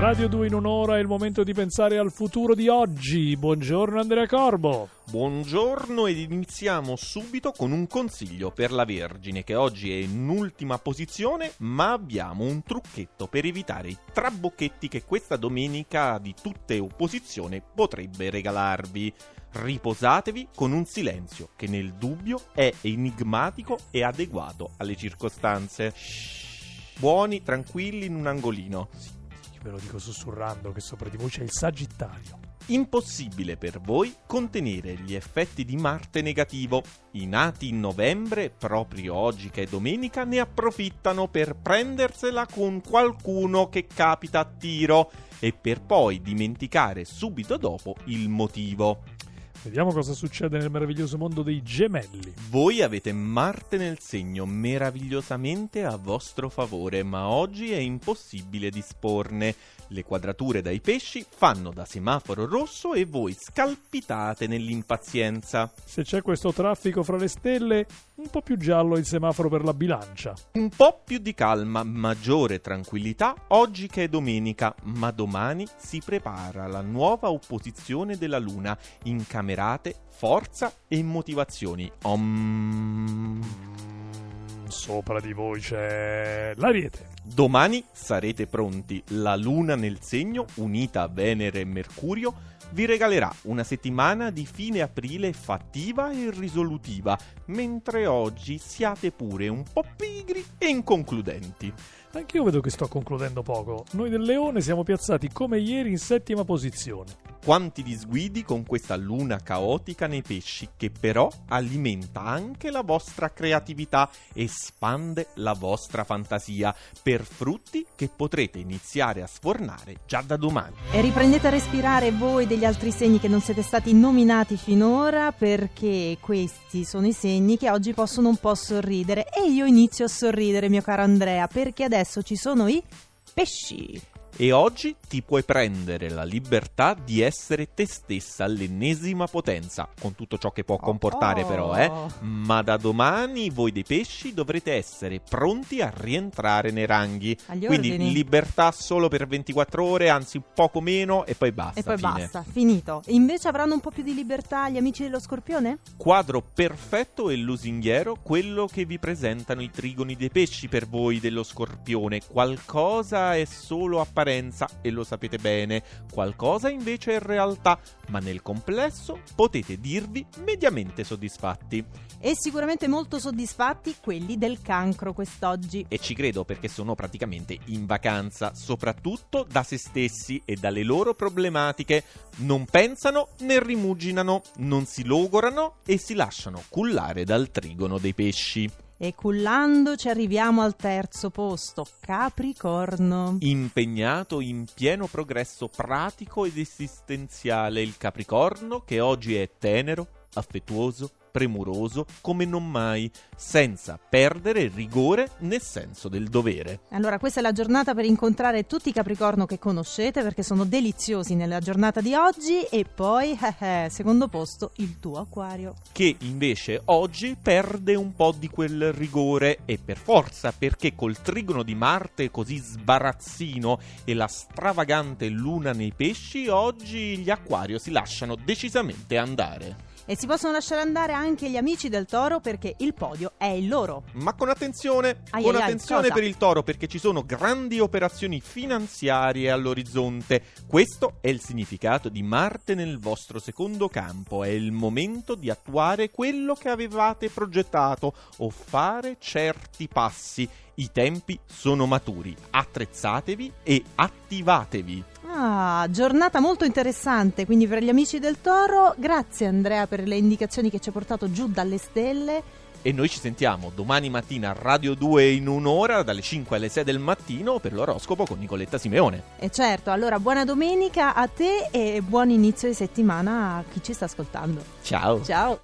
Radio 2 in un'ora è il momento di pensare al futuro di oggi. Buongiorno Andrea Corbo. Buongiorno ed iniziamo subito con un consiglio per la Vergine che oggi è in ultima posizione ma abbiamo un trucchetto per evitare i trabocchetti che questa domenica di tutte opposizione potrebbe regalarvi. Riposatevi con un silenzio che nel dubbio è enigmatico e adeguato alle circostanze. Buoni, tranquilli in un angolino. Ve lo dico sussurrando che sopra di voi c'è il Sagittario. Impossibile per voi contenere gli effetti di Marte negativo. I nati in novembre, proprio oggi che è domenica, ne approfittano per prendersela con qualcuno che capita a tiro e per poi dimenticare subito dopo il motivo. Vediamo cosa succede nel meraviglioso mondo dei gemelli. Voi avete Marte nel segno meravigliosamente a vostro favore, ma oggi è impossibile disporne. Le quadrature dai pesci fanno da semaforo rosso e voi scalpitate nell'impazienza. Se c'è questo traffico fra le stelle, un po' più giallo il semaforo per la bilancia. Un po' più di calma, maggiore tranquillità oggi che è domenica, ma domani si prepara la nuova opposizione della Luna. Incamerate forza e motivazioni. Om. Sopra di voi c'è l'Ariete. Domani sarete pronti. La Luna nel segno, unita a Venere e Mercurio, vi regalerà una settimana di fine aprile fattiva e risolutiva, mentre oggi siate pure un po' pigri e inconcludenti. Anch'io vedo che sto concludendo poco. Noi del Leone siamo piazzati come ieri in settima posizione. Quanti disguidi con questa luna caotica nei pesci, che però alimenta anche la vostra creatività, espande la vostra fantasia, per frutti che potrete iniziare a sfornare già da domani. E riprendete a respirare voi degli altri segni che non siete stati nominati finora, perché questi sono i segni che oggi possono un po' sorridere. E io inizio a sorridere, mio caro Andrea, perché adesso ci sono i pesci. E oggi ti puoi prendere la libertà di essere te stessa all'ennesima potenza, con tutto ciò che può comportare Oh. però, eh. Ma da domani voi dei pesci dovrete essere pronti a rientrare nei ranghi. Agli Quindi ordini. libertà solo per 24 ore, anzi poco meno e poi basta. E poi fine. basta, finito. E invece avranno un po' più di libertà gli amici dello scorpione? Quadro perfetto e lusinghiero, quello che vi presentano i trigoni dei pesci per voi dello scorpione. Qualcosa è solo apparenza e lo sapete bene, qualcosa invece è realtà, ma nel complesso potete dirvi mediamente soddisfatti. E sicuramente molto soddisfatti quelli del cancro quest'oggi. E ci credo perché sono praticamente in vacanza, soprattutto da se stessi e dalle loro problematiche. Non pensano né rimuginano, non si logorano e si lasciano cullare dal trigono dei pesci. E cullando ci arriviamo al terzo posto, Capricorno. Impegnato in pieno progresso pratico ed esistenziale il Capricorno che oggi è tenero, affettuoso, premuroso come non mai, senza perdere rigore nel senso del dovere. Allora, questa è la giornata per incontrare tutti i Capricorno che conoscete perché sono deliziosi nella giornata di oggi e poi, eh, eh, secondo posto, il tuo Acquario. che invece oggi perde un po' di quel rigore e per forza perché col trigono di Marte così sbarazzino e la stravagante luna nei pesci oggi gli acquario si lasciano decisamente andare. E si possono lasciare andare anche gli amici del Toro perché il podio è il loro. Ma con attenzione, Ai, con ai, ai, attenzione cosa? per il toro perché ci sono grandi operazioni finanziarie all'orizzonte. Questo è il significato di Marte nel vostro secondo campo. È il momento di attuare quello che avevate progettato o fare certi passi. I tempi sono maturi. Attrezzatevi e attivatevi. Ah, giornata molto interessante, quindi per gli amici del Toro, grazie Andrea per le indicazioni che ci ha portato giù dalle stelle. E noi ci sentiamo domani mattina a Radio 2 in un'ora, dalle 5 alle 6 del mattino, per l'oroscopo con Nicoletta Simeone. E certo, allora buona domenica a te e buon inizio di settimana a chi ci sta ascoltando. Ciao! Ciao!